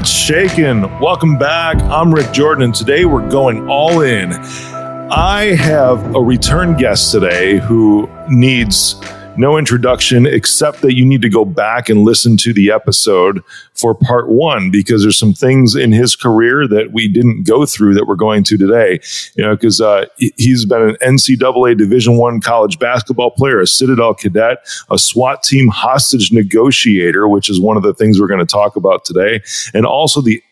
What's shaking? Welcome back. I'm Rick Jordan, and today we're going all in. I have a return guest today who needs no introduction except that you need to go back and listen to the episode for part one because there's some things in his career that we didn't go through that we're going to today. You know, because uh, he's been an NCAA Division One college basketball player, a Citadel cadet, a SWAT team hostage negotiator, which is one of the things we're going to talk about today, and also the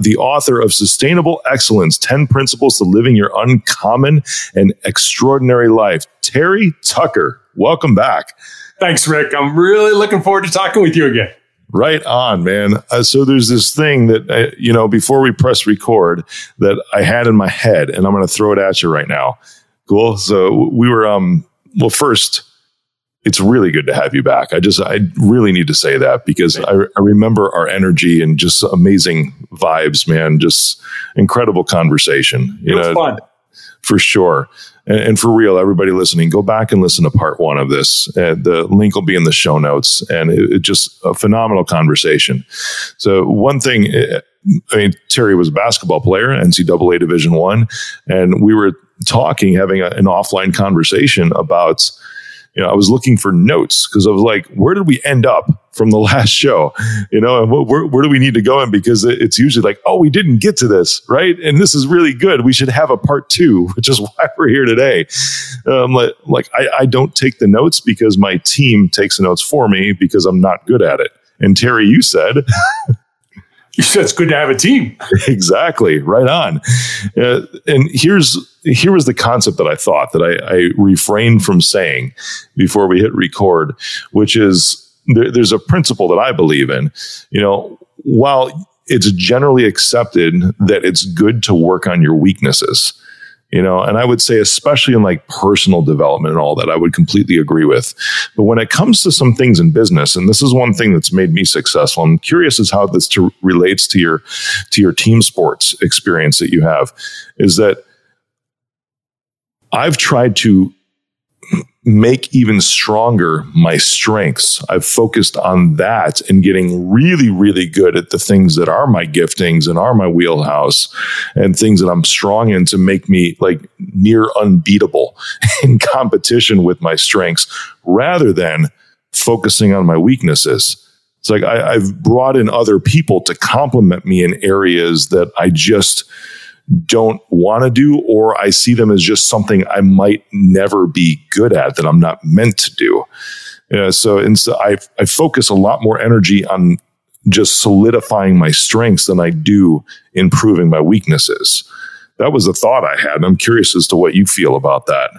the author of Sustainable Excellence 10 Principles to Living Your Uncommon and Extraordinary Life. Terry Tucker, welcome back. Thanks, Rick. I'm really looking forward to talking with you again. Right on, man. Uh, so there's this thing that, uh, you know, before we press record that I had in my head, and I'm going to throw it at you right now. Cool. So we were, um, well, first, it's really good to have you back. I just, I really need to say that because I, I, remember our energy and just amazing vibes, man. Just incredible conversation. You it was know, fun. For sure. And, and, for real, everybody listening, go back and listen to part one of this. Uh, the link will be in the show notes. And it, it just a phenomenal conversation. So, one thing, uh, I mean, Terry was a basketball player, NCAA Division One, and we were talking, having a, an offline conversation about you know, I was looking for notes because I was like, where did we end up from the last show? You know, and where, where do we need to go in? Because it's usually like, oh, we didn't get to this, right? And this is really good. We should have a part two, which is why we're here today. Um, like, like I, I don't take the notes because my team takes the notes for me because I'm not good at it. And Terry, you said it's good to have a team. exactly. Right on. Uh, and here's here was the concept that I thought that I, I refrained from saying before we hit record, which is there, there's a principle that I believe in. You know, while it's generally accepted that it's good to work on your weaknesses you know and i would say especially in like personal development and all that i would completely agree with. But when it comes to some things in business and this is one thing that's made me successful i'm curious as how this to, relates to your to your team sports experience that you have is that i've tried to make even stronger my strengths. I've focused on that and getting really, really good at the things that are my giftings and are my wheelhouse and things that I'm strong in to make me like near unbeatable in competition with my strengths rather than focusing on my weaknesses. It's like I, I've brought in other people to complement me in areas that I just don't want to do, or I see them as just something I might never be good at that I'm not meant to do. So and so I, I focus a lot more energy on just solidifying my strengths than I do improving my weaknesses. That was a thought I had. And I'm curious as to what you feel about that.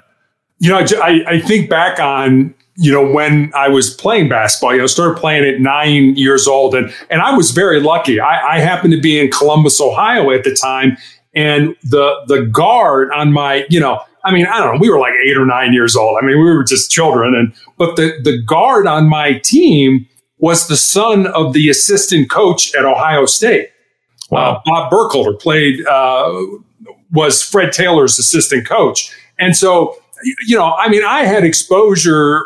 You know, I, I think back on you know, when I was playing basketball, you know, started playing at nine years old, and and I was very lucky. I, I happened to be in Columbus, Ohio at the time, and the the guard on my you know I mean I don't know we were like eight or nine years old I mean we were just children and but the the guard on my team was the son of the assistant coach at Ohio State. Wow. Uh, Bob Burkholder played uh, was Fred Taylor's assistant coach, and so you know I mean I had exposure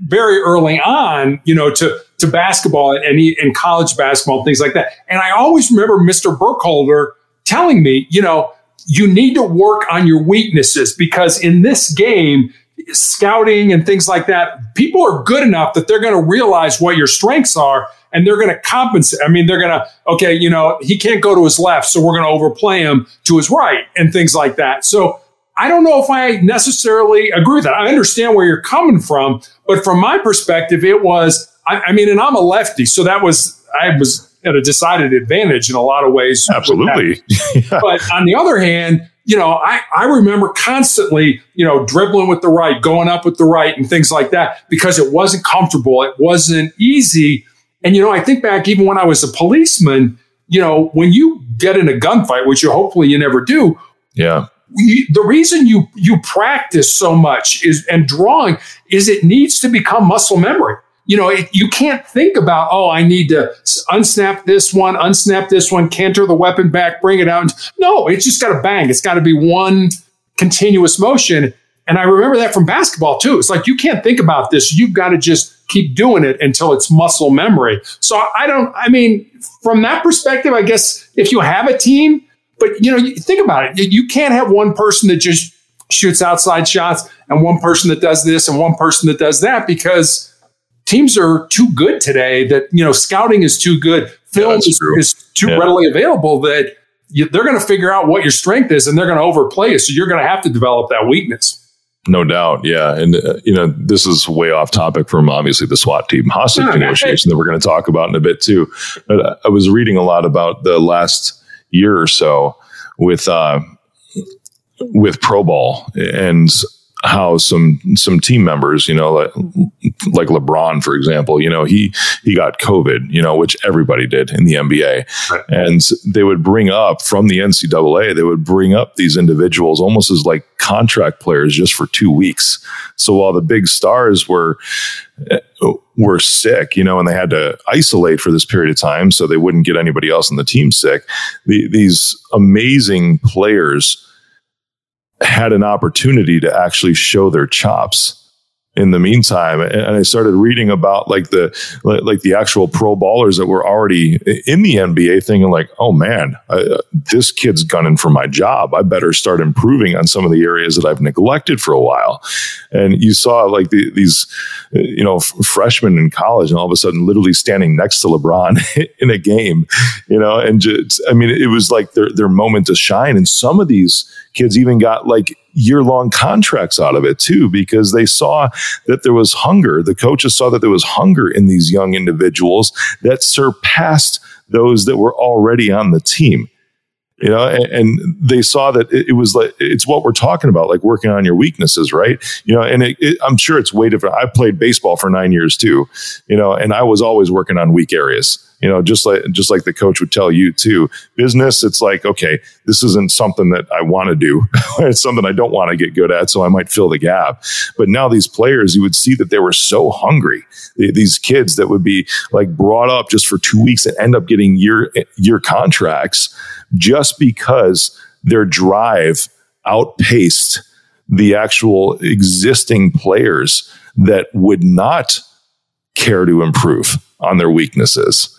very early on, you know, to to basketball and, and college basketball things like that. And I always remember Mr. Burkholder telling me, you know, you need to work on your weaknesses because in this game, scouting and things like that, people are good enough that they're going to realize what your strengths are and they're going to compensate. I mean, they're going to, okay, you know, he can't go to his left, so we're going to overplay him to his right and things like that. So I don't know if I necessarily agree with that. I understand where you're coming from, but from my perspective, it was, I, I mean, and I'm a lefty, so that was, I was at a decided advantage in a lot of ways. Absolutely. yeah. But on the other hand, you know, I, I remember constantly, you know, dribbling with the right, going up with the right and things like that because it wasn't comfortable. It wasn't easy. And, you know, I think back even when I was a policeman, you know, when you get in a gunfight, which you hopefully you never do. Yeah. the reason you you practice so much is and drawing is it needs to become muscle memory you know, it, you can't think about, oh, I need to unsnap this one, unsnap this one, canter the weapon back, bring it out. No, it's just got to bang. It's got to be one continuous motion. And I remember that from basketball too. It's like you can't think about this. You've got to just keep doing it until it's muscle memory. So I don't, I mean, from that perspective, I guess if you have a team, but you know, think about it, you can't have one person that just shoots outside shots and one person that does this and one person that does that because teams are too good today that, you know, scouting is too good. Film yeah, is, is, too yeah. readily available that you, they're going to figure out what your strength is and they're going to overplay it. So you're going to have to develop that weakness. No doubt, yeah, and uh, you know this is way off topic from obviously the SWAT team hostage yeah, negotiation that we're going to talk about in a bit too. But I was reading a lot about the last year or so with uh, with pro ball and how some some team members, you know, like, like LeBron, for example, you know, he he got COVID, you know, which everybody did in the NBA, right. and they would bring up from the NCAA, they would bring up these individuals almost as like contract players just for two weeks. So while the big stars were were sick, you know, and they had to isolate for this period of time so they wouldn't get anybody else on the team sick, the, these amazing players had an opportunity to actually show their chops in the meantime. And i started reading about like the like the actual pro ballers that were already in the nba thinking like oh man I, uh, this kid's gunning for my job. I better start improving on some of the areas that i've neglected for a while. And you saw like the, these you know f- freshmen in college and all of a sudden literally standing next to lebron in a game you know and just i mean it was like their their moment to shine. And some of these kids even got like year long contracts out of it too, because they saw that there was hunger. The coaches saw that there was hunger in these young individuals that surpassed those that were already on the team. You know and, and, they saw that it, it, was like it's what we're talking about like working on your weaknesses right? You know and it, it, i'm sure it's way different. I played baseball for nine years too you know and i was always working on weak areas you know just like just like the coach would tell you too business it's like okay this isn't something that i want to do. It's something i don't want to get good at so i might fill the gap. But now these players you would see that they were so hungry. These kids that would be like brought up just for two weeks and end up getting year year contracts just because their drive outpaced the actual existing players that would not care to improve on their weaknesses.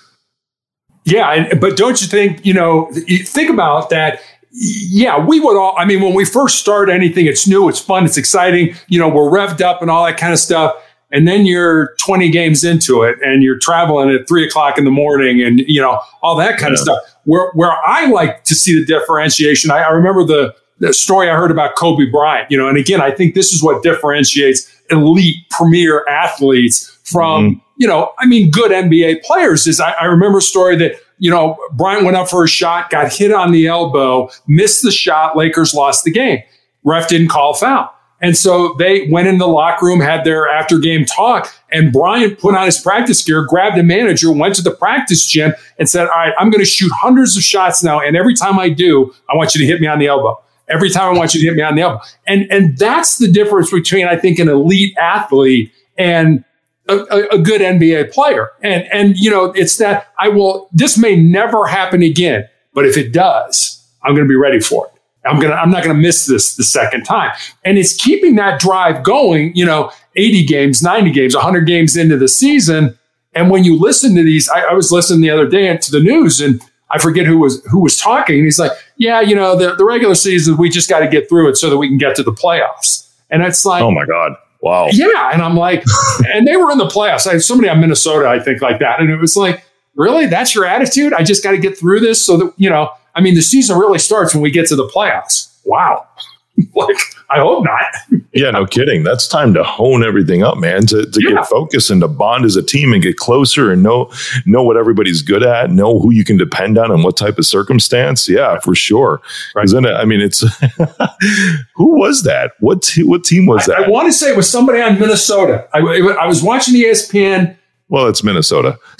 Yeah, but don't you think, you know, think about that. Yeah, we would all, I mean, when we first start anything, it's new, it's fun, it's exciting, you know, we're revved up and all that kind of stuff and then you're 20 games into it and you're traveling at three o'clock in the morning and you know all that kind yeah. of stuff where where i like to see the differentiation I, I, remember the, the story i heard about kobe bryant you know and again i think this is what differentiates elite premier athletes from mm-hmm. You know i mean good nba players is I, I remember a story that you know bryant went up for a shot got hit on the elbow missed the shot lakers lost the game ref didn't call foul and so they went in the locker room, had their after game talk, and Bryant put on his practice gear, grabbed a manager, went to the practice gym, and said, All right, I'm going to shoot hundreds of shots now. And every time I do, I want you to hit me on the elbow. Every time I want you to hit me on the elbow. And, and that's the difference between, I think, an elite athlete and a, a, good NBA player. And, and, you know, it's that I will, this may never happen again, but if it does, I'm going to be ready for it. I'm gonna I'm not gonna miss this the second time. And it's keeping that drive going, you know, 80 games, 90 games, 100 games into the season. And when you listen to these, I, I was listening the other day to the news and I forget who was who was talking. And he's like, Yeah, you know, the, the regular season, we just got to get through it so that we can get to the playoffs. And it's like, oh my God. Wow. Yeah. And I'm like, and they were in the playoffs. I had somebody on Minnesota, I think, like that. And it was like, really? That's your attitude? I just got to get through this so that, you know, I mean, the season really starts when we get to the playoffs. Wow. like, I hope not. yeah, no kidding. That's time to hone everything up, man, to, to yeah. get focused and to bond as a team and get closer and know know what everybody's good at, know who you can depend on and what type of circumstance. Yeah, for sure. Because right. then, I mean, it's who was that? What, te- what team was that? I, I want to say it was somebody on Minnesota. I, I was watching ESPN. Well, it's Minnesota.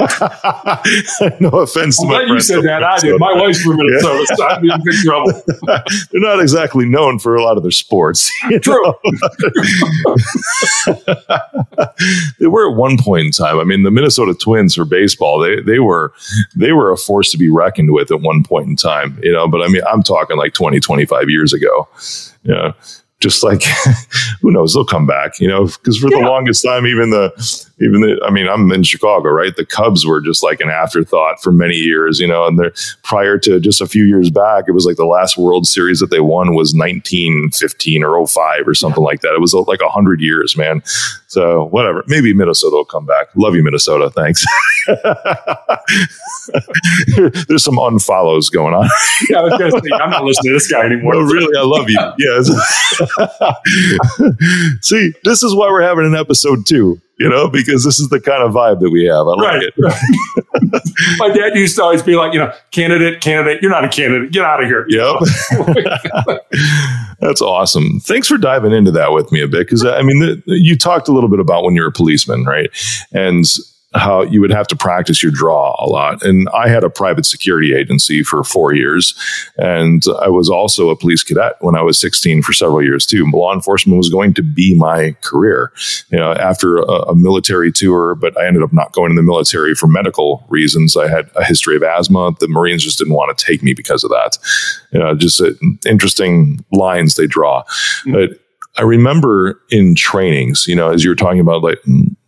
no offense I'm to my you said that. I did. My wife's from Minnesota, yeah. so I'm in big trouble. They're not exactly known for a lot of their sports. True. they were at one point in time. I mean, the Minnesota Twins for baseball, they they were they were a force to be reckoned with at one point in time. You know, but I mean, I'm talking like 20, 25 years ago. Yeah. just like who knows they'll come back you know because for yeah. the longest time even the even the i mean i'm in chicago right? The cubs were just like an afterthought for many years you know and they're prior to just a few years back it was like the last world series that they won was 1915 or 05 or something like that. It was uh, like 100 years man. So whatever. Maybe minnesota will come back. Love you minnesota. Thanks. There's some unfollows going on. Yeah i was gonna say i'm not listening to this guy anymore. No, really i love you. Yes. See, this is why we're having an episode two, you know, because this is the kind of vibe that we have. I like right, it. Right. My dad used to always be like, you know, candidate, candidate, you're not a candidate, get out of here. Yep. That's awesome. Thanks for diving into that with me a bit. Cause uh, I mean, the, you talked a little bit about when you're a policeman, right? And how you would have to practice your draw a lot. And I had a private security agency for four years. And I was also a police cadet when I was 16 for several years too. Law enforcement was going to be my career. You know, after a, a military tour, but I ended up not going in the military for medical reasons. I had a history of asthma. The Marines just didn't want to take me because of that. You know, just uh, interesting lines they draw. Mm-hmm. But I remember in trainings, you know, as you were talking about like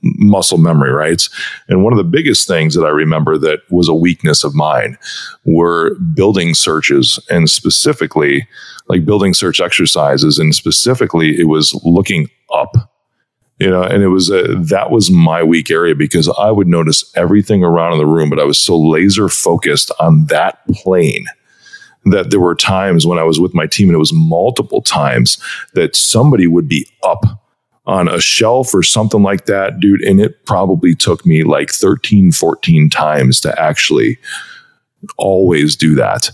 muscle memory, right? And one of the biggest things that I remember that was a weakness of mine were building searches and specifically like building search exercises. And specifically, it was looking up you know and it was a, that was my weak area because i would notice everything around in the room but i was so laser focused on that plane that there were times when I was with my team, and it was multiple times that somebody would be up on a shelf or something like that, dude. And it probably took me like 13, 14 times to actually always do that.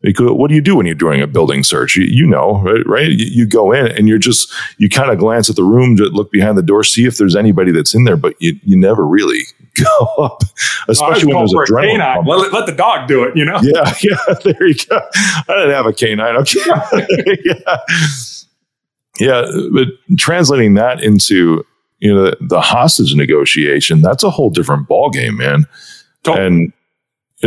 Because what do you do when you're doing a building search? You, you know, right? right? You, you, go in and you're just, you kind of glance at the room, look behind the door, see if there's anybody that's in there, but you, you never really go up, especially when there's a adrenaline. Let, let, the dog do it, you know? Yeah, yeah, there you go. I didn't have a canine. Okay. yeah. yeah, but translating that into, you know, the, the hostage negotiation, that's a whole different ballgame, man. Totally. And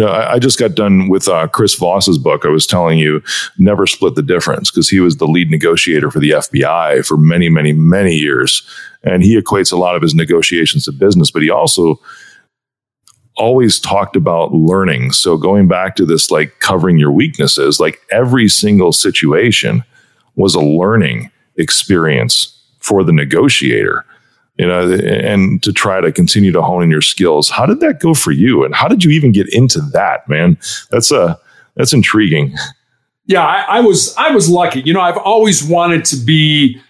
know, I, I, just got done with uh, Chris Voss's book. I was telling you, never split the difference because he was the lead negotiator for the FBI for many, many, many years, and he equates a lot of his negotiations to business. But he also always talked about learning. So going back to this, like covering your weaknesses, like every single situation was a learning experience for the negotiator you know, and to try to continue to hone in your skills. How did that go for you? And how did you even get into that, man? That's a, uh, that's intriguing. Yeah, I, I was, I was lucky. You know, I've always wanted to be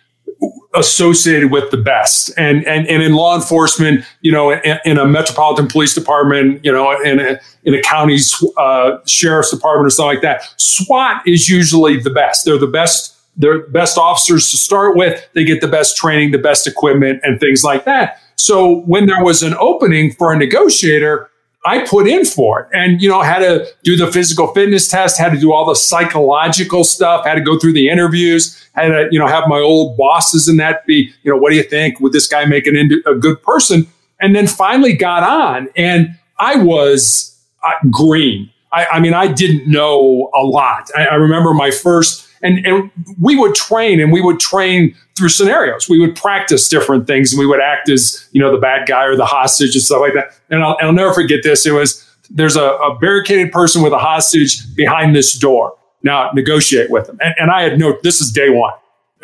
associated with the best and and, and in law enforcement you know in, in a metropolitan police department you know in a, in a county uh, sheriff's department or something like that swat is usually the best they're the best they're best officers to start with. They get the best training, the best equipment, and things like that. So when there was an opening for a negotiator, I put in for it and, you know, had to do the physical fitness test, had to do all the psychological stuff, had to go through the interviews, had to, you know, have my old bosses and that be, you know, what do you think? Would this guy make an a good person? And then finally got on and I was uh, green. I, I, mean, I didn't know a lot. I, I remember my first and, and we would train and we would train through scenarios. We would practice different things and we would act as, you know, the bad guy or the hostage and stuff like that. And I'll, I'll never forget this. It was, there's a, a, barricaded person with a hostage behind this door. Now negotiate with them. And, and I had no, this is day one.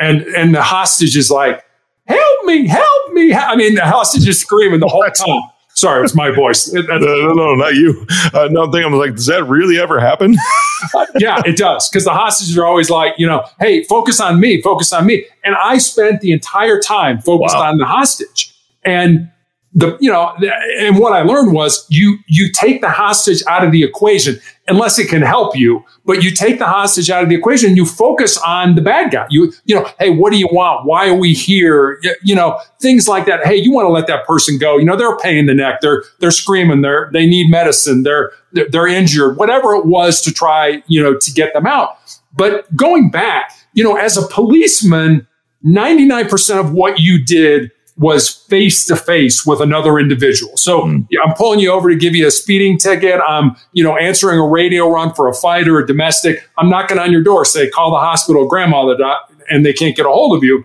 And, and the hostage is like, help me, help me. I mean, the hostage is screaming the whole time. Sorry, it's my voice. no, no, no, not you. Uh, no, I'm thinking, I'm like, does that really ever happen? yeah, it does. Because the hostages are always like, you know, hey, focus on me, focus on me. And I spent the entire time focused wow. on the hostage. And the you know and what i learned was you you take the hostage out of the equation unless it can help you but you take the hostage out of the equation you focus on the bad guy. You you know hey what do you want? Why are we here? You know things like that. Hey you want to let that person go? You know they're in the neck. They're they're screaming. They're they need medicine. They're, they're injured. Whatever it was to try you know to get them out. But going back you know as a policeman 99% of what you did was face to face with another individual. So mm. I'm pulling you over to give you a speeding ticket. I'm, you know, answering a radio run for a fight or a domestic. I'm knocking on your door, say, call the hospital, grandma, the doc, and they can't get a hold of you.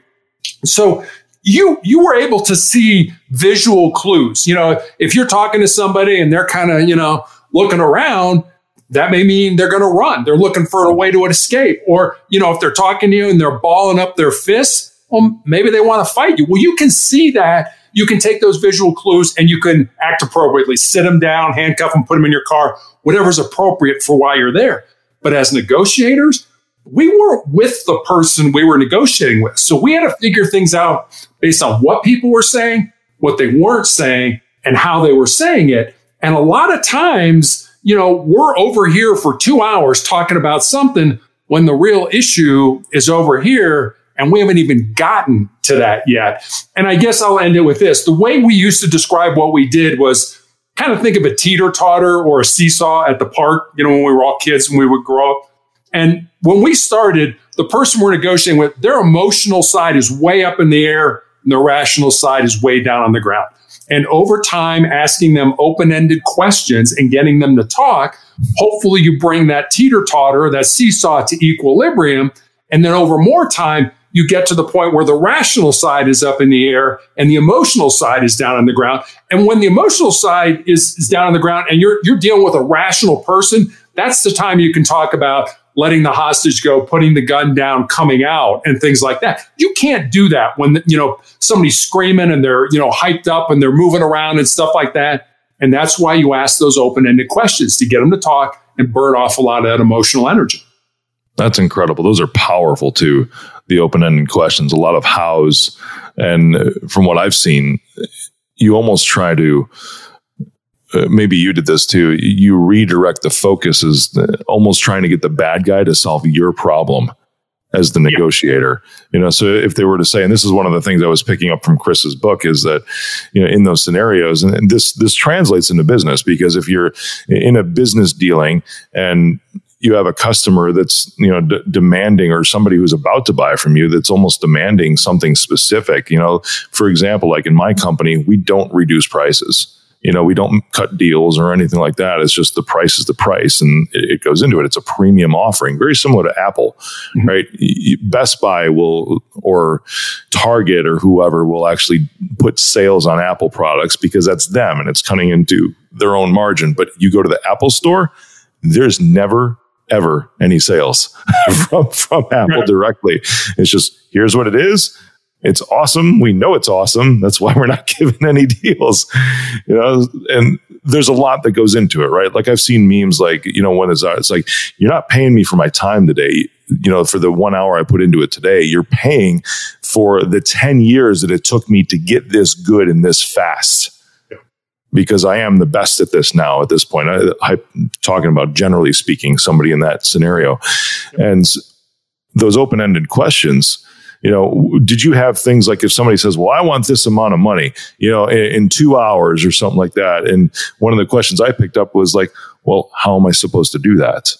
So you you were able to see visual clues. You know, if you're talking to somebody and they're kind of, you know, looking around, that may mean they're going to run. They're looking for a way to escape. Or, you know, if they're talking to you and they're balling up their fists, well, maybe they want to fight you. Well, you can see that. You can take those visual clues and you can act appropriately. Sit them down, handcuff them, put them in your car, whatever's appropriate for why you're there. But as negotiators, we weren't with the person we were negotiating with. So we had to figure things out based on what people were saying, what they weren't saying, and how they were saying it. And a lot of times, you know, we're over here for two hours talking about something when the real issue is over here and we haven't even gotten to that yet. And I guess I'll end it with this. The way we used to describe what we did was kind of think of a teeter totter or a seesaw at the park, you know, when we were all kids and we would grow up. And when we started, the person we're negotiating with, their emotional side is way up in the air and their rational side is way down on the ground. And over time, asking them open ended questions and getting them to talk, hopefully you bring that teeter totter, that seesaw to equilibrium. And then over more time, you get to the point where the rational side is up in the air and the emotional side is down on the ground. And when the emotional side is, is down on the ground and you're, you're dealing with a rational person, that's the time you can talk about letting the hostage go, putting the gun down, coming out, and things like that. You can't do that when you know somebody's screaming and they're you know hyped up and they're moving around and stuff like that. And that's why you ask those open-ended questions to get them to talk and burn off a lot of that emotional energy. That's incredible. Those are powerful too. The open-ended questions, a lot of hows, and from what I've seen, you almost try to uh, maybe you did this too. You redirect the focus as almost trying to get the bad guy to solve your problem as the negotiator. Yeah. You know, so if they were to say, and this is one of the things I was picking up from Chris's book, is that you know in those scenarios, and, and this this translates into business because if you're in a business dealing and you have a customer that's you know d- demanding or somebody who's about to buy from you that's almost demanding something specific you know for example like in my company we don't reduce prices you know, we don't cut deals or anything like that. It's just the price is the price and it, goes into it. It's a premium offering, very similar to Apple, mm-hmm. right? Best Buy will, or Target or whoever will actually put sales on Apple products because that's them and it's cutting into their own margin. But you go to the Apple store, there's never ever any sales from, from Apple directly. It's just here's what it is it's awesome. We know it's awesome. That's why we're not giving any deals, you know, and there's a lot that goes into it, right? Like I've seen memes like, you know, when it's, uh, it's like, you're not paying me for my time today. You know, for the one hour I put into it today, you're paying for the 10 years that it took me to get this good and this fast because I am the best at this now at this point. I, am talking about generally speaking, somebody in that scenario. And those open ended questions, you know, did you have things like if somebody says, well, I want this amount of money, you know, in, in, two hours or something like that. And one of the questions I picked up was like, well, how am I supposed to do that?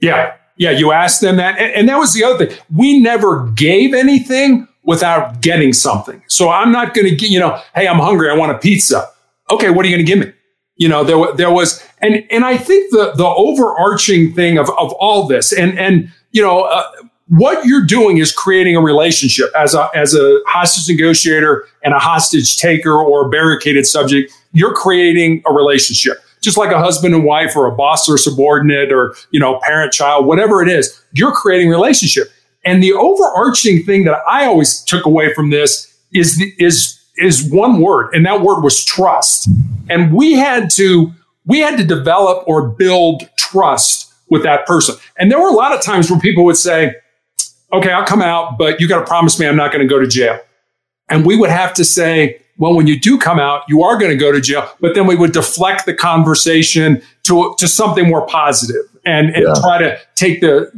Yeah. Yeah. You asked them that. And, and that was the other thing. We never gave anything without getting something. So I'm not going to get, you know, hey, I'm hungry. I want a pizza. Okay. What are you going to give me? You know, there, there was, and, and I think the, the overarching thing of, of all this and, and, you know, uh, what you're doing is creating a relationship as a, as a hostage negotiator and a hostage taker or a barricaded subject. You're creating a relationship, just like a husband and wife or a boss or subordinate or, you know, parent child, whatever it is, you're creating relationship. And the overarching thing that I always took away from this is, the, is, is one word, and that word was trust. And we had to, we had to develop or build trust with that person. And there were a lot of times where people would say, okay, I'll come out, but you got to promise me I'm not going to go to jail. And we would have to say, well, when you do come out, you are going to go to jail. But then we would deflect the conversation to, to something more positive and, and yeah. try to take the,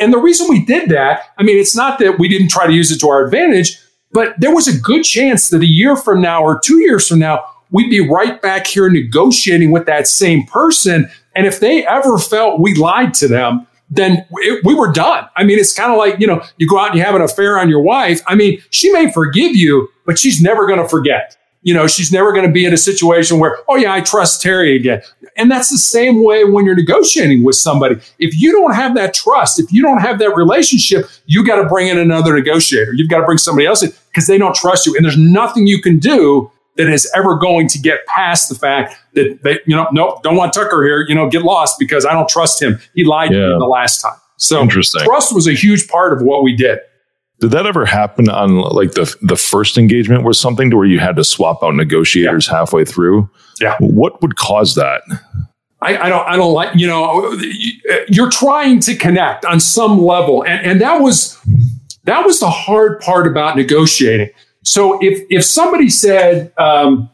and the reason we did that, I mean, it's not that we didn't try to use it to our advantage, but there was a good chance that a year from now or two years from now, we'd be right back here negotiating with that same person. And if they ever felt we lied to them, then it, we were done. I mean, it's kind of like, you know, you go out and you have an affair on your wife. I mean, she may forgive you, but she's never going to forget. You know, she's never going to be in a situation where, oh, yeah, I trust Terry again. And that's the same way when you're negotiating with somebody. If you don't have that trust, if you don't have that relationship, you got to bring in another negotiator. You've got to bring somebody else in because they don't trust you. And there's nothing you can do that is ever going to get past the fact that they, you know, nope, don't want Tucker here, you know, get lost because I don't trust him. He lied yeah. to me the last time. So trust was a huge part of what we did. Did that ever happen on like the the first engagement was something to where you had to swap out negotiators yeah. halfway through? Yeah. What would cause that? I, I, don't I don't like you know you're trying to connect on some level and and that was that was the hard part about negotiating. So if if somebody said um,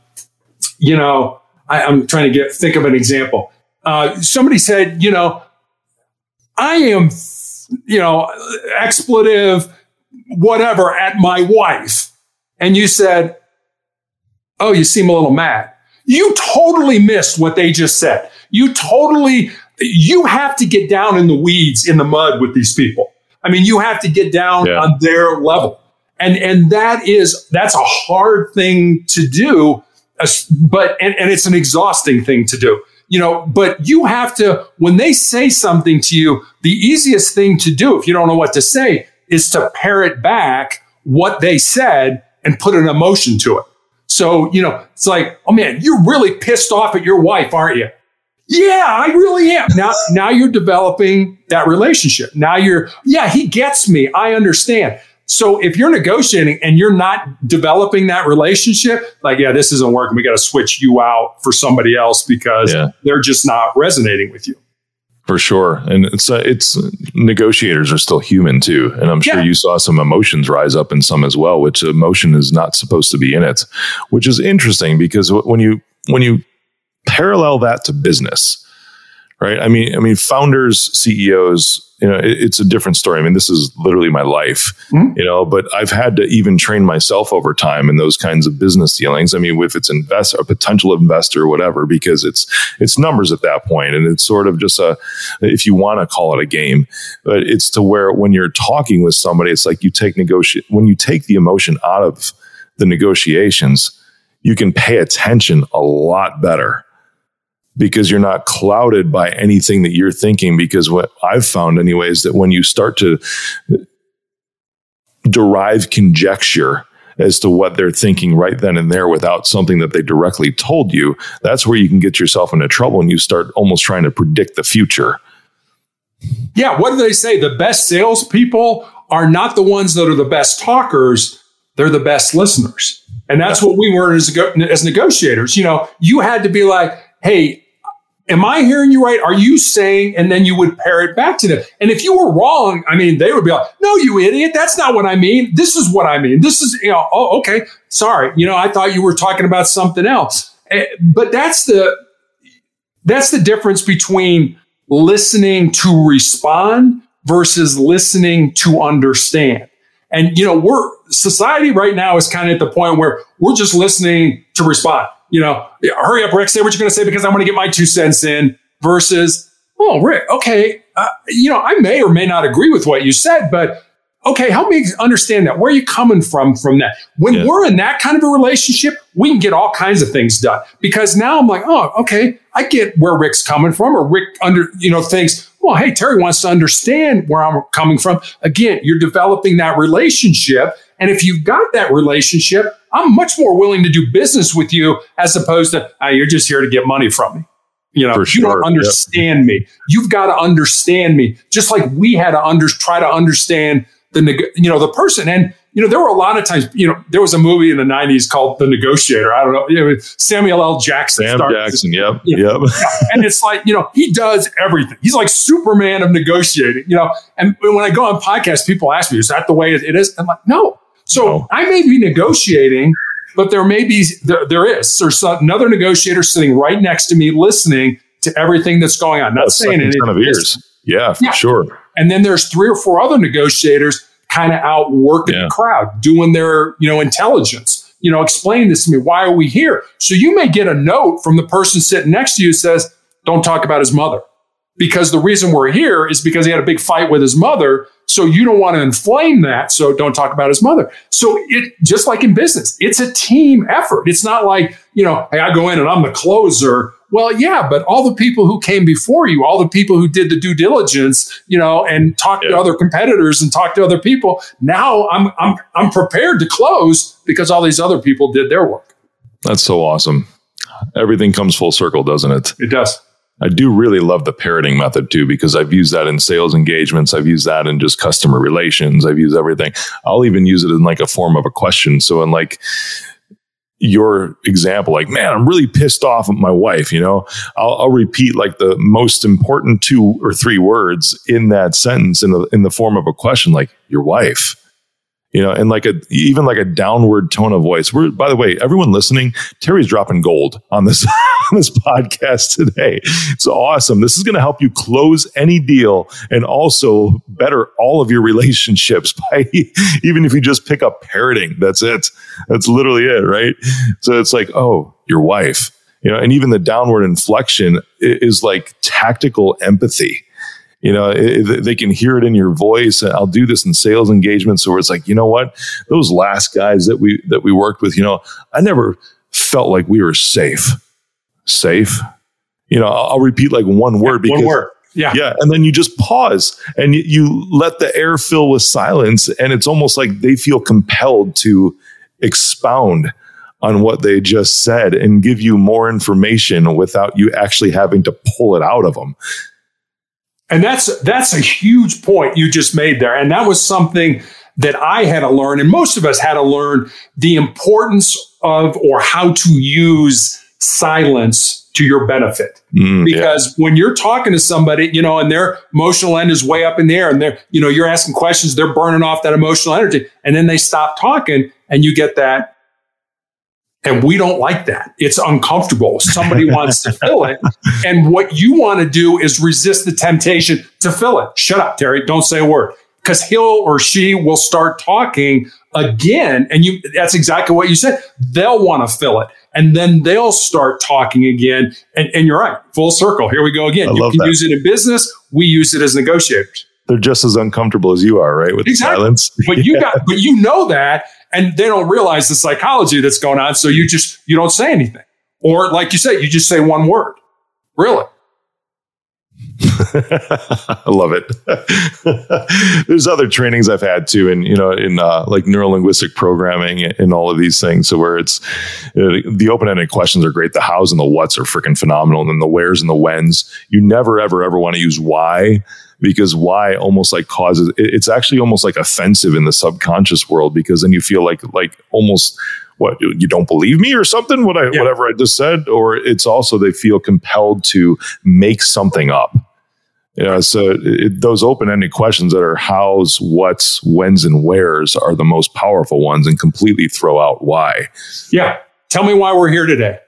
you know I, am trying to get think of an example. Uh, somebody said you know I am you know expletive whatever at my wife, and you said, Oh, you seem a little mad. You totally missed what they just said. You totally, you have to get down in the weeds, in the mud with these people. I mean, you have to get down yeah. on their level. And, and that is, that's a hard thing to do, uh, but, and, and it's an exhausting thing to do you know, but you have to, when they say something to you, the easiest thing to do, if you don't know what to say, is to parrot back what they said and put an emotion to it. So, you know, it's like, oh man, you're really pissed off at your wife, aren't you? Yeah, I really am. Now, now you're developing that relationship. Now you're, yeah, he gets me. I understand. So if you're negotiating and you're not developing that relationship, like, yeah, this isn't working. We got to switch you out for somebody else because yeah. they're just not resonating with you for sure. And it's uh, it's negotiators are still human too, and I'm sure yeah. you saw some emotions rise up in some as well, which emotion is not supposed to be in it, which is interesting because when you when you parallel that to business, right? I mean, I mean, founders, CEOs you know, it, it's a different story. I mean, this is literally my life, mm-hmm. you know, but I've had to even train myself over time in those kinds of business dealings. I mean, if it's invest a potential investor or whatever, because it's, it's numbers at that point, And it's sort of just a, if you want to call it a game, but it's to where when you're talking with somebody, it's like you take negotiate, when you take the emotion out of the negotiations, you can pay attention a lot better because you're not clouded by anything that you're thinking. Because what I've found, anyways, is that when you start to derive conjecture as to what they're thinking right then and there without something that they directly told you, that's where you can get yourself into trouble and you start almost trying to predict the future. Yeah. What do they say? The best salespeople are not the ones that are the best talkers, they're the best listeners. And that's what we were as, as negotiators. You know, you had to be like, hey, Am I hearing you right? Are you saying, and then you would pair it back to them. And if you were wrong, I mean, they would be like, no, you idiot. That's not what I mean. This is what I mean. This is, you know, oh, okay. Sorry. You know, I thought you were talking about something else. Eh, but that's the, that's the difference between listening to respond versus listening to understand. And, you know, we're, society right now is kind of at the point where we're just listening to respond you know, hurry up, Rick, say what you're going to say because I want to get my two cents in versus, oh, Rick, okay, uh, you know, I may or may not agree with what you said, but okay, help me understand that. Where are you coming from from that? When yeah. we're in that kind of a relationship, we can get all kinds of things done because now I'm like, oh, okay, I get where Rick's coming from, or Rick under, you know, thinks, well, hey, Terry wants to understand where I'm coming from. Again, you're developing that relationship. And if you've got that relationship, I'm much more willing to do business with you as opposed to, oh, you're just here to get money from me. You know, you don't understand yep. me. You've got to understand me, just like we had to under, try to understand the you know the person. And you know, there were a lot of times. You know, there was a movie in the '90s called The Negotiator. I don't know, you know Samuel L. Jackson. Sam Jackson. Yep. You know, yep. and it's like you know he does everything. He's like Superman of negotiating. You know, and when I go on podcasts, people ask me, "Is that the way it is?" I'm like, no. So no. I may be negotiating, but there may be there, there is there's another negotiator sitting right next to me, listening to everything that's going on. Not saying anything. Of ears. Yeah, for yeah. sure. And then there's three or four other negotiators kind of out working yeah. the crowd, doing their you know intelligence. You know, explain this to me. Why are we here? So you may get a note from the person sitting next to you says, "Don't talk about his mother." Because the reason we're here is because he had a big fight with his mother. So you don't want to inflame that. So don't talk about his mother. So it just like in business, it's a team effort. It's not like, you know, hey, I go in and I'm the closer. Well, yeah, but all the people who came before you, all the people who did the due diligence, you know, and talked yeah. to other competitors and talked to other people, now I'm I'm I'm prepared to close because all these other people did their work. That's so awesome. Everything comes full circle, doesn't it? It does. I do really love the parroting method too, because I've used that in sales engagements. I've used that in just customer relations. I've used everything. I'll even use it in like a form of a question. So in like, your example, like, man, I'm really pissed off at my wife. You know, I'll, I'll, repeat like the most important two or three words in that sentence in the in the form of a question, like your wife you know, and like a even like a downward tone of voice. We're by the way, everyone listening, Terry's dropping gold on this on this podcast today. It's awesome. This is going to help you close any deal and also better all of your relationships by even if you just pick up parroting. That's it. That's literally it, right? So it's like, oh, your wife, you know, and even the downward inflection is like tactical empathy you know it, they can hear it in your voice uh, i'll do this in sales engagements where it's like you know what those last guys that we that we worked with you know i never felt like we were safe safe you know i'll, I'll repeat like one word because one word yeah. Yeah. And then you just pause and you, you, let the air fill with silence. And it's almost like they feel compelled to expound on what they just said and give you more information without you actually having to pull it out of them. And that's that's a huge point you just made there. And that was something that I had to learn, and most of us had to learn the importance of or how to use silence to your benefit. Mm, because yeah. when you're talking to somebody, you know, and their emotional end is way up in the air and they're, you know, you're asking questions, they're burning off that emotional energy, and then they stop talking and you get that and we don't like that. It's uncomfortable. Somebody wants to fill it. And what you want to do is resist the temptation to fill it. Shut up, Terry. Don't say a word. Because he'll or she will start talking again. And you that's exactly what you said. They'll want to fill it. And then they'll start talking again. And, and you're right. Full circle. Here we go again. I you can that. use it in business. We use it as negotiators. They're just as uncomfortable as you are, right? With exactly. silence. But you got but you know that and they don't realize the psychology that's going on. So you just, you don't say anything. Or like you said, you just say one word. Really? I love it. There's other trainings I've had too, and you know, in uh, like neuro linguistic programming and all of these things. So where it's uh, the open ended questions are great. The hows and the whats are freaking phenomenal, and then the wheres and the whens. You never ever ever want to use why because why almost like causes it's actually almost like offensive in the subconscious world because then you feel like like almost what you don't believe me or something what I yeah. whatever I just said or it's also they feel compelled to make something up. Yeah, so it, those open-ended questions that are hows, what's, whens, and wheres are the most powerful ones, and completely throw out why. Yeah, tell me why we're here today.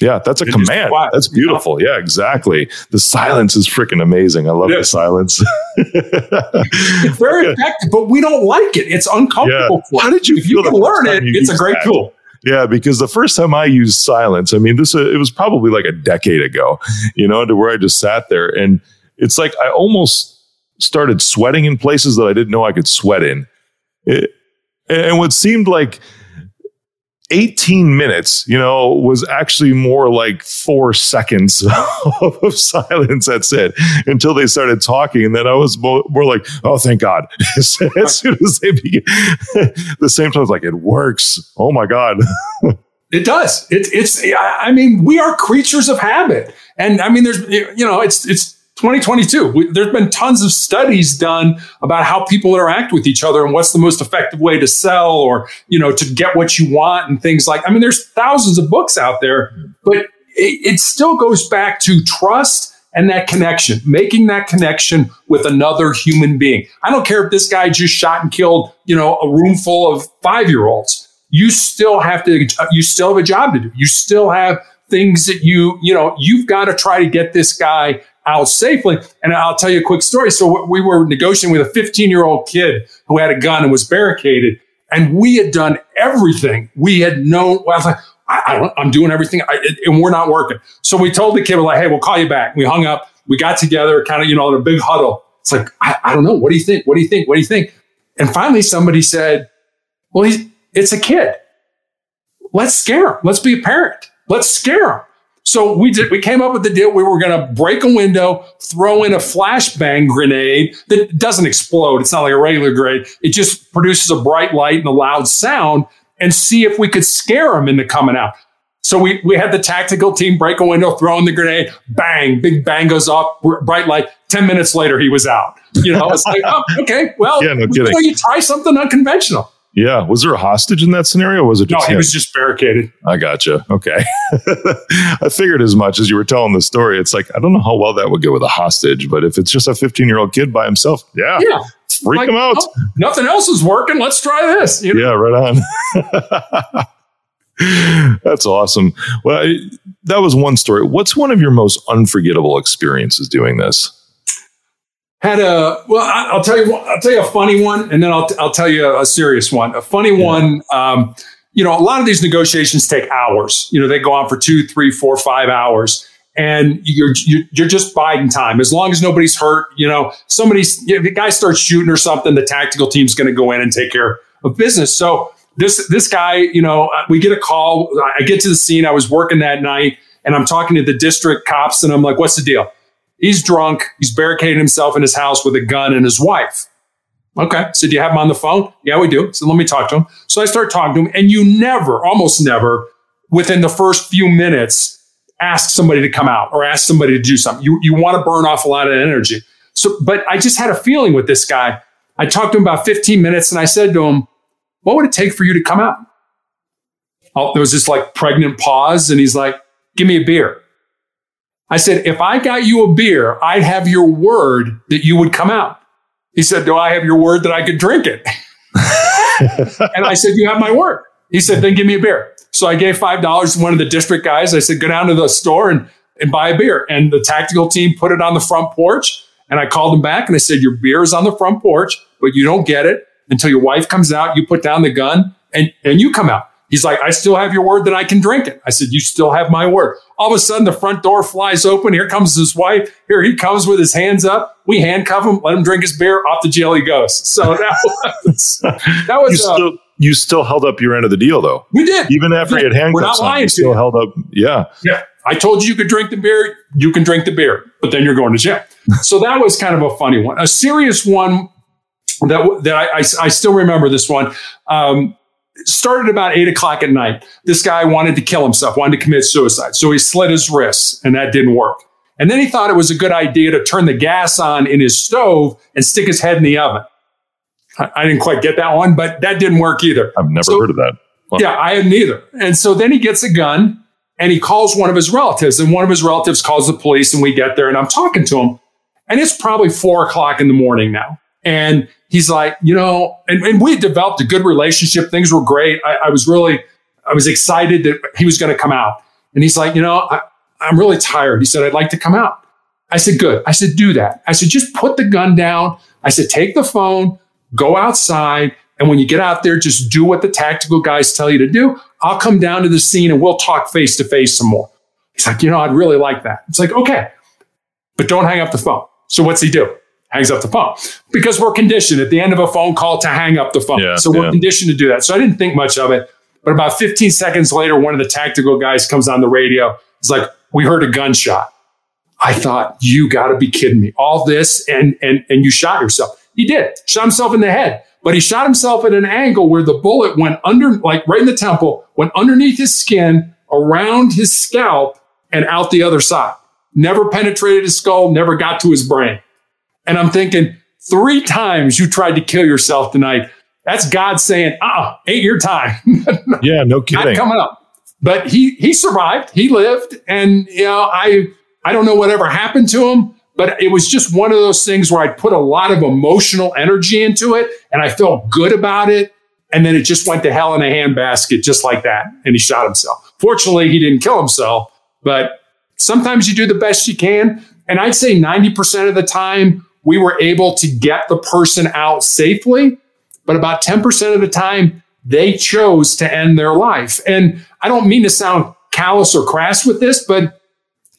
Yeah, that's a command. That's beautiful. Yeah. yeah. exactly. The silence is freaking amazing. I love the silence. it's very effective, but we don't like it. It's uncomfortable. Yeah. How did you if feel? You can learn it. It's a great that? tool. Yeah, because the first time I used silence, I mean, this uh, it was probably like a decade ago, you know, to where I just sat there and it's like I almost started sweating in places that I didn't know I could sweat in. It, and what seemed like 18 minutes, you know, was actually more like four seconds of silence. That's it until they started talking. And then I was more, more like, oh, thank God. as soon as they begin, the same time, I was like, it works. Oh my God. it does. It, it's, I mean, we are creatures of habit. And I mean, there's, you know, it's, it's, 2022. We, there's been tons of studies done about how people interact with each other and what's the most effective way to sell or, you know, to get what you want and things like, I mean, there's thousands of books out there, but it, it still goes back to trust and that connection, making that connection with another human being. I don't care if this guy just shot and killed, you know, a room full of five year olds. You still have to, you still have a job to do. You still have things that you, you know, you've got to try to get this guy out safely. And I'll tell you a quick story. So we were negotiating with a 15 year old kid who had a gun and was barricaded. And we had done everything. We had known, well, I was like, I, am doing everything I, and we're not working. So we told the kid, we're like, hey, we'll call you back. We hung up. We got together kind of, you know, in a big huddle. It's like, I, I don't know. What do you think? What do you think? What do you think? And finally somebody said, well, he's, it's a kid. Let's scare him. Let's be a parent. Let's scare him. So we did, we came up with the deal. We were going to break a window, throw in a flashbang grenade that doesn't explode. It's not like a regular grenade. It just produces a bright light and a loud sound and see if we could scare them into coming out. So we, we had the tactical team break a window, throw in the grenade, bang, big bang goes off, bright light. 10 minutes later, he was out. You know, it's like, oh, okay, well, yeah, no you, know, you try something unconventional. Yeah. Was there a hostage in that scenario? was it just no? He him? was just barricaded. I gotcha. Okay. I figured as much as you were telling the story. It's like I don't know how well that would go with a hostage, but if it's just a 15 year old kid by himself, yeah, yeah, freak like, him out. Oh, nothing else is working. Let's try this. You know? Yeah, right on. That's awesome. Well, I, that was one story. What's one of your most unforgettable experiences doing this? Had a well, I, will tell you. I'll tell you a funny one, and then I'll I'll tell you a serious one. A funny yeah. one. Um, you know, a lot of these negotiations take hours. You know, they go on for two, three, four, five hours, and you're you're just biding time. As long as nobody's hurt, you know, somebody's you know, the guy starts shooting or something, the tactical team's going to go in and take care of business. So this this guy, you know, uh, we get a call. I get to the scene. I was working that night, and I'm talking to the district cops, and I'm like, "What's the deal?" He's drunk. He's barricaded himself in his house with a gun and his wife. Okay. So do you have him on the phone? Yeah, we do. So let me talk to him. So I start talking to him, and you never, almost never, within the first few minutes, ask somebody to come out or ask somebody to do something. You you want to burn off a lot of energy. So, but I just had a feeling with this guy. I talked to him about 15 minutes, and I said to him, what would it take for you to come out? Oh, there was this like pregnant pause, and he's like, Give me a beer. I said, If I got you a beer, I'd have your word that you would come out. He said, Do I have your word that I could drink it? and I said, You have my word. He said, Then give me a beer. So I gave $5 to one of the district guys. I said, Go down to the store and, and buy a beer. And the tactical team put it on the front porch. And I called them back and I said, Your beer is on the front porch, but you don't get it until your wife comes out, you put down the gun and, and you come out. He's like, I still have your word that I can drink it. I said, You still have my word. All of a sudden, the front door flies open. Here comes his wife. Here he comes with his hands up. We handcuff him, let him drink his beer. Off the jail he goes. So that was, that was, you, uh, still, you still held up your end of the deal, though. We did. Even after he had handcuffs We're not lying on, you still you. held up. Yeah. Yeah. I told you you could drink the beer. You can drink the beer, but then you're going to jail. so that was kind of a funny one. A serious one that that I, I, I still remember this one. Um, started about eight o'clock at night. This guy wanted to kill himself, wanted to commit suicide. So he slit his wrists, and that didn't work. And then he thought it was a good idea to turn the gas on in his stove and stick his head in the oven. I, I didn't quite get that one, but that didn't work either. I've never so, heard of that. Yeah, I have neither. And so then he gets a gun and he calls one of his relatives, and one of his relatives calls the police, and we get there, and I'm talking to him, and it's probably four o'clock in the morning now. And he's like, you know, and, and we developed a good relationship. Things were great. I, I was really, I was excited that he was going to come out. And he's like, you know, I, I'm really tired. He said, I'd like to come out. I said, good. I said, do that. I said, just put the gun down. I said, take the phone, go outside. And when you get out there, just do what the tactical guys tell you to do. I'll come down to the scene and we'll talk face to face some more. He's like, you know, I'd really like that. It's like, okay, but don't hang up the phone. So what's he do? Hangs up the phone because we're conditioned at the end of a phone call to hang up the phone. Yeah, so we're yeah. conditioned to do that. So I didn't think much of it. But about 15 seconds later, one of the tactical guys comes on the radio. It's like, we heard a gunshot. I thought, you got to be kidding me. All this and, and, and you shot yourself. He did, shot himself in the head, but he shot himself at an angle where the bullet went under, like right in the temple, went underneath his skin, around his scalp, and out the other side. Never penetrated his skull, never got to his brain. And I'm thinking, three times you tried to kill yourself tonight. That's God saying, uh uh ain't your time. yeah, no kidding. Not coming up. But he he survived, he lived, and you know, I I don't know whatever happened to him, but it was just one of those things where I put a lot of emotional energy into it and I felt good about it. And then it just went to hell in a handbasket, just like that. And he shot himself. Fortunately, he didn't kill himself, but sometimes you do the best you can. And I'd say 90% of the time, we were able to get the person out safely. But about 10% of the time, they chose to end their life. And I don't mean to sound callous or crass with this, but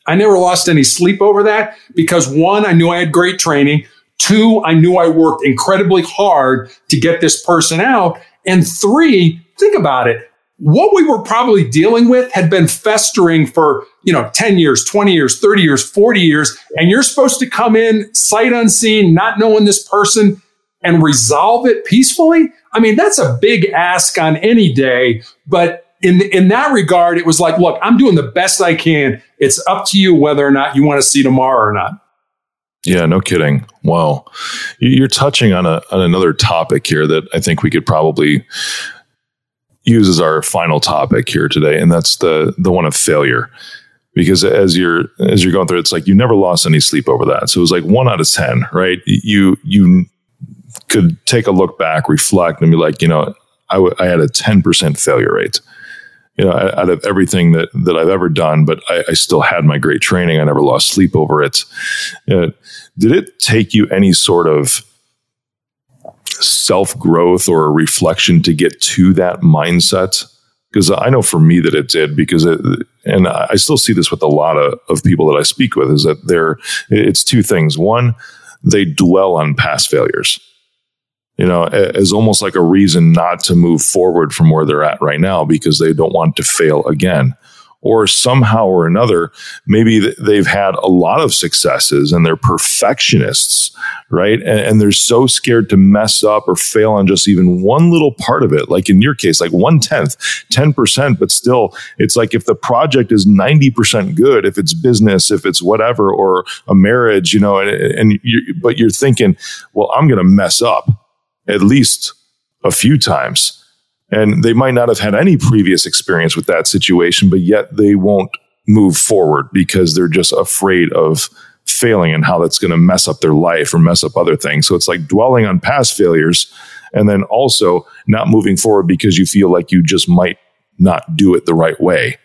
I never lost any sleep over that because one, I knew I had great training. Two, I knew I worked incredibly hard to get this person out. And three, think about it. What we were probably dealing with had been festering for, you know, 10 years, 20 years, 30 years, 40 years. And you're supposed to come in sight unseen, not knowing this person and resolve it peacefully. I mean, that's a big ask on any day. But in, in that regard, it was like, look, I'm doing the best I can. It's up to you whether or not you want to see tomorrow or not. Yeah, no kidding. Wow. You're touching on, a, on another topic here that I think we could probably use as our final topic here today, and that's the the one of failure. Because as you're as you're going through, it's like you never lost any sleep over that. So it was like one out of ten, right? You you could take a look back, reflect, and be like, you know, I, w- I had a ten percent failure rate. You know, out of everything that that I've ever done, but I, I still had my great training. I never lost sleep over it. Uh, did it take you any sort of self growth or a reflection to get to that mindset? Because I know for me that it did, because it, and I still see this with a lot of, of people that I speak with, is that they're, it's two things. One, they dwell on past failures, you know, as almost like a reason not to move forward from where they're at right now because they don't want to fail again or somehow or another, maybe they've had a lot of successes and they're perfectionists, right? And, and, they're so scared to mess up or fail on just even one little part of it. Like in your case, like one tenth, 10%, but still, it's like if the project is 90% good, if it's business, if it's whatever, or a marriage, you know, and, and you, but you're thinking, well, I'm going to mess up at least a few times and they might not have had any previous experience with that situation, but yet they won't move forward because they're just afraid of failing and how that's going to mess up their life or mess up other things. So it's like dwelling on past failures and then also not moving forward because you feel like you just might not do it the right way.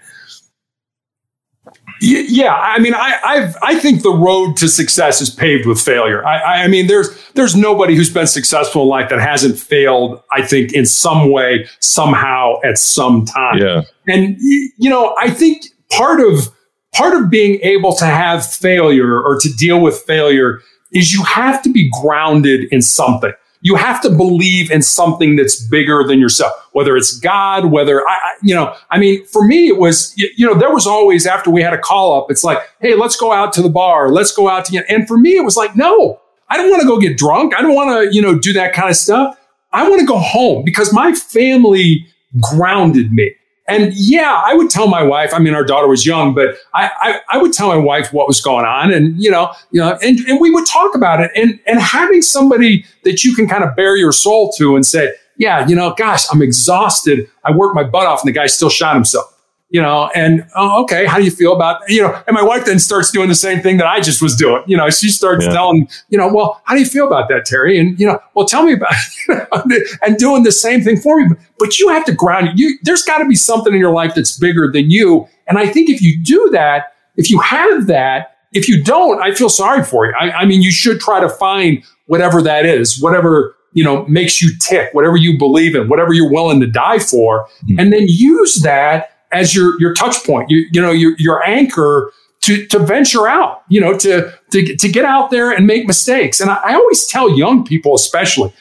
Yeah, I mean, I I've, i think the road to success is paved with failure. I, I mean, there's there's nobody who's been successful in life that hasn't failed. I think in some way, somehow, at some time. Yeah, and you know, I think part of part of being able to have failure or to deal with failure is you have to be grounded in something you have to believe in something that's bigger than yourself, whether it's God, whether I, you know, I mean, for me, it was, you know, there was always after we had a call up, it's like, hey, let's go out to the bar, let's go out to, and for me, it was like, no, I don't want to go get drunk. I don't want to, you know, do that kind of stuff. I want to go home because my family grounded me. And yeah, I would tell my wife, I mean, our daughter was young, but I, I, I, would tell my wife what was going on and, you know, you know, and, and we would talk about it and, and having somebody that you can kind of bare your soul to and say, yeah, you know, gosh, I'm exhausted. I worked my butt off and the guy still shot himself you know, and oh, okay, how do you feel about, you know, and my wife then starts doing the same thing that I just was doing. You know, she starts yeah. telling, you know, well, how do you feel about that, Terry? And, you know, well, tell me about it, and doing the same thing for me. But you have to ground you. There's got to be something in your life that's bigger than you. And I think if you do that, if you have that, if you don't, I feel sorry for you. I, I mean, you should try to find whatever that is, whatever you know makes you tick whatever you believe in whatever you're willing to die for mm-hmm. and then use that as your your touch point, you, you know, your your anchor to to venture out, you know, to to to get out there and make mistakes. And I, I always tell young people, especially,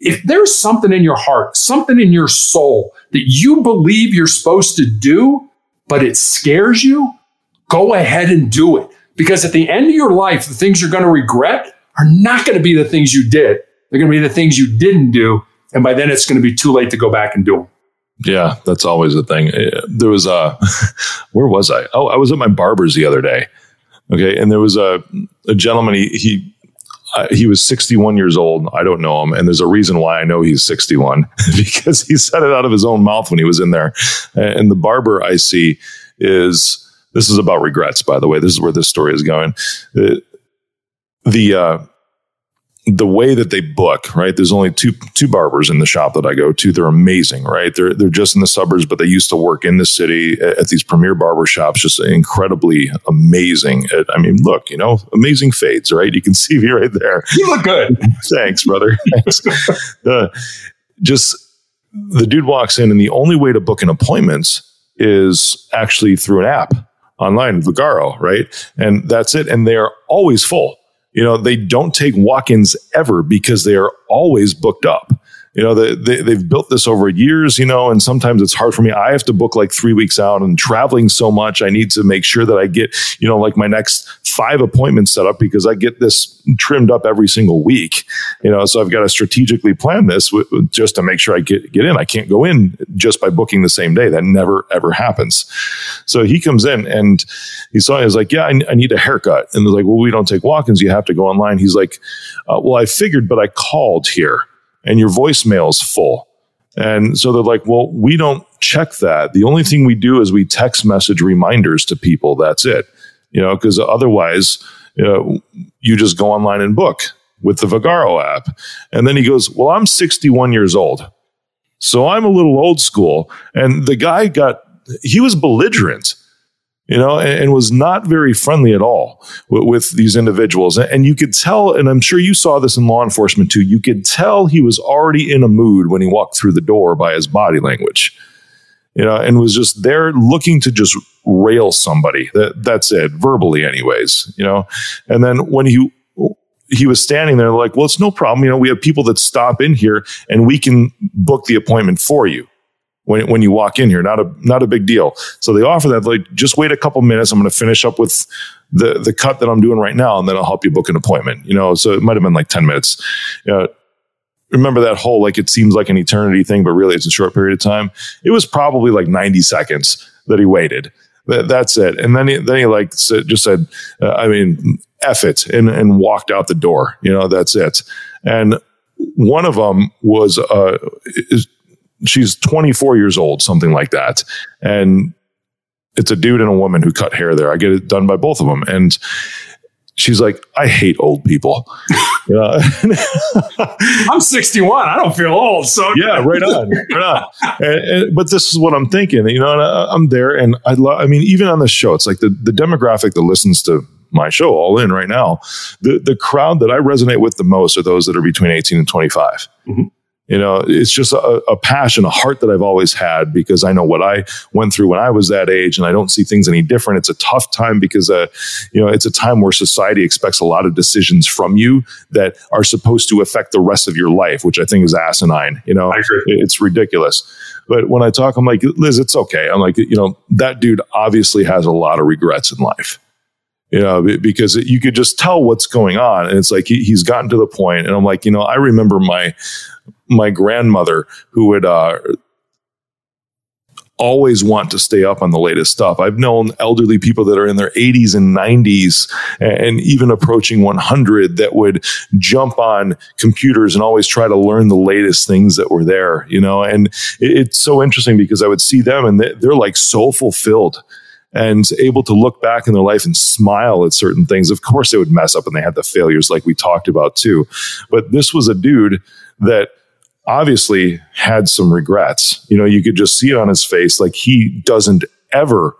if there's something in your heart, something in your soul that you believe you're supposed to do, but it scares you, go ahead and do it. Because at the end of your life, the things you're going to regret are not going to be the things you did. They're going to be the things you didn't do. And by then it's going to be too late to go back and do them. Yeah, that's always the thing. Eh, there was a, where was I? Oh, I was at my barber's the other day. Okay. And there was a, a gentleman, he, he, uh, he was 61 years old. I don't know him. And there's a reason why I know he's 61 because he said it out of his own mouth when he was in there. And the barber I see is, this is about regrets, by the way. This is where this story is going. The, the, uh, the way that they book, right? There's only two two barbers in the shop that I go to. They're amazing, right? They're they're just in the suburbs, but they used to work in the city at, at these premier barber shops. Just incredibly amazing. At, I mean, look, you know, amazing fades, right? You can see me right there. You look good. Thanks, brother. Thanks. uh, just the dude walks in, and the only way to book an appointment is actually through an app online, Vagaro, right? And that's it. And they are always full you know, they don't take walk ins ever because they are always booked up. You know they, they, they've built this over years you know and sometimes it's hard for me. I have to book like three weeks out and traveling so much i need to make sure that i get you know like my next five appointments set up because i get this trimmed up every single week. You know so i've got to strategically plan this w- just to make sure i get get in. I can't go in just by booking the same day. That never ever happens. So he comes in and he saw he's like yeah I, I need a haircut. And they're like well we don't take walk-ins. You have to go online. He's like uh, well i figured but i called here and your voicemail's full. And so they're like, well, we don't check that. The only thing we do is we text message reminders to people. That's it. You know, because otherwise, you, know, you just go online and book with the Vagaro app. And then he goes, well, I'm 61 years old. So I'm a little old school. And the guy got, he was belligerent you know, and, and, was not very friendly at all with, with these individuals. And, and, you could tell, and I'm sure you saw this in law enforcement too, you could tell he was already in a mood when he walked through the door by his body language, you know, and was just there looking to just rail somebody. That, that's it, verbally, anyways, you know. And then when he, he was standing there like, well, it's no problem. You know, we have people that stop in here and we can book the appointment for you when, when you walk in here. Not a not a big deal. So they offer that like just wait a couple minutes. I'm going to finish up with the the cut that I'm doing right now, and then I'll help you book an appointment. You know, so it might have been like ten minutes. Know, remember that whole like it seems like an eternity thing, but really it's a short period of time. It was probably like 90 seconds that he waited. That, that's it. And then he, then he like just said, uh, I mean, F it and, and walked out the door. You know, that's it. And one of them was, uh, she's 24 years old, something like that. And it's a dude and a woman who cut hair there. I get it done by both of them. And she's like, I hate old people. You know? I'm 61. I don't feel old. So yeah, right on, right on. And, and, but this is what I'm thinking. You know, I, am there, and I love. I mean, even on the show, it's like the the demographic that listens to my show all in right now. The the crowd that I resonate with the most are those that are between 18 and 25. Mm-hmm. You know, it's just a, a, passion, a heart that I've always had because I know what I went through when I was that age, and I don't see things any different. It's a tough time because, uh, you know, it's a time where society expects a lot of decisions from you that are supposed to affect the rest of your life, which I think is asinine. You know, it's ridiculous. But when I talk, I'm like, Liz, it's okay. I'm like, you know, that dude obviously has a lot of regrets in life you know, because you could just tell what's going on. And it's like he, he's gotten to the point, and I'm like, you know, I remember my my grandmother who would uh, always want to stay up on the latest stuff. I've known elderly people that are in their 80s and 90s and even approaching 100 that would jump on computers and always try to learn the latest things that were there, you know. And it's so interesting because I would see them and they're like so fulfilled and able to look back in their life and smile at certain things. Of course, they would mess up and they had the failures like we talked about too. But this was a dude that obviously had some regrets. You know, you could just see it on his face like he doesn't ever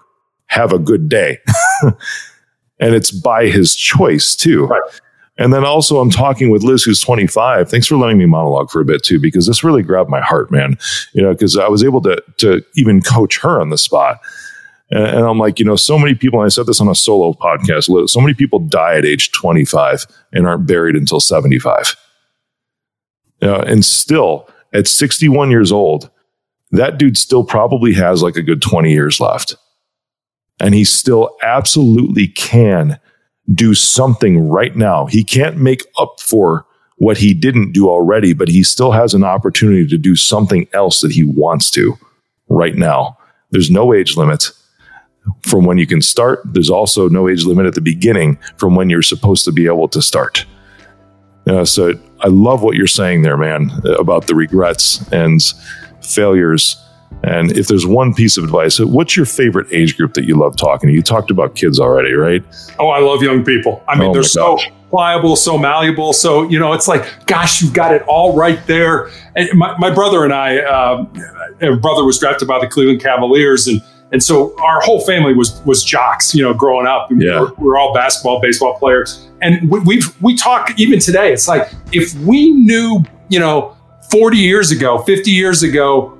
have a good day. and it's by his choice too. Right. And then also, I'm talking with Liz, who's 25. Thanks for letting me monologue for a bit too, because this really grabbed my heart, man. You know, because I was able to to even coach her on the spot. And, and I'm like, you know, so many people. And I said this on a solo podcast. So many people die at age 25 and aren't buried until 75. Uh, and still, at 61 years old, that dude still probably has like a good 20 years left. And he still absolutely can do something right now. He can't make up for what he didn't do already, but he still has an opportunity to do something else that he wants to right now. There's no age limit from when you can start. There's also no age limit at the beginning from when you're supposed to be able to start. Uh, so I love what you're saying there, man, about the regrets and failures. And if there's one piece of advice, what's your favorite age group that you love talking to? You talked about kids already, right? Oh, I love young people. I mean, oh they're so pliable, so malleable. So, you know, it's like, gosh, you've got it all right there. And my, my brother and I, uh, brother was drafted by the Cleveland Cavaliers and and so our whole family was was jocks, you know, growing up. Yeah. We're, we're all basketball, baseball players. And we, we've, we talk even today. It's like if we knew, you know, 40 years ago, 50 years ago,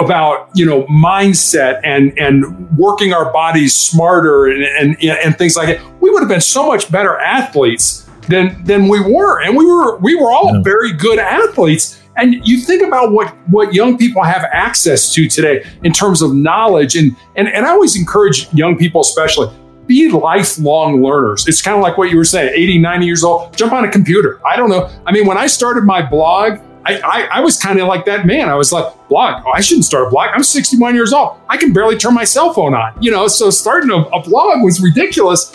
about you know mindset and and working our bodies smarter and, and and things like that, we would have been so much better athletes than than we were. And we were we were all yeah. very good athletes And you think about what what young people have access to today in terms of knowledge, and and and I always encourage young people, especially. Be lifelong learners. It's kind of like what you were saying 80, 90 years old, jump on a computer. I don't know. I mean, when I started my blog, I, I, I, was kind of like that man. I was like, blog, oh, I shouldn't start a blog. I'm 61 years old. I can barely turn my cell phone on, you know, so starting a, a blog was ridiculous.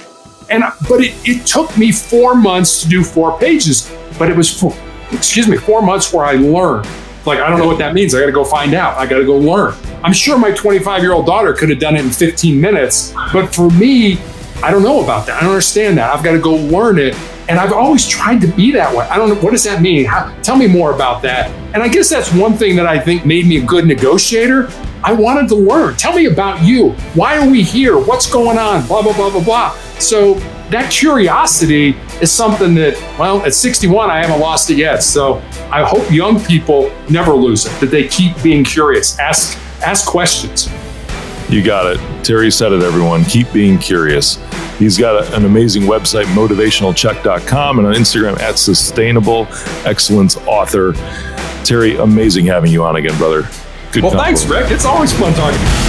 And, but it, it took me four months to do four pages, but it was, four, excuse me, four months where I learned. Like, I don't know what that means. I got to go find out. I got to go learn. I'm sure my 25 year old daughter could have done it in 15 minutes, but for me, I don't know about that. I don't understand that. I've got to go learn it and I've always tried to be that way. I don't know. What does that mean? How, tell me more about that. And I guess that's one thing that I think made me a good negotiator. I wanted to learn. Tell me about you. Why are we here? What's going on? Blah, blah, blah, blah, blah. So that curiosity is something that, well, at 61, I haven't lost it yet. So I hope young people never lose it, that they keep being curious, ask, ask questions. You got it. Terry said it, everyone. Keep being curious. He's got a, an amazing website, motivationalcheck.com, and on Instagram at sustainable excellence author. Terry, amazing having you on again, brother. Good well, thanks, Rick. It's always fun talking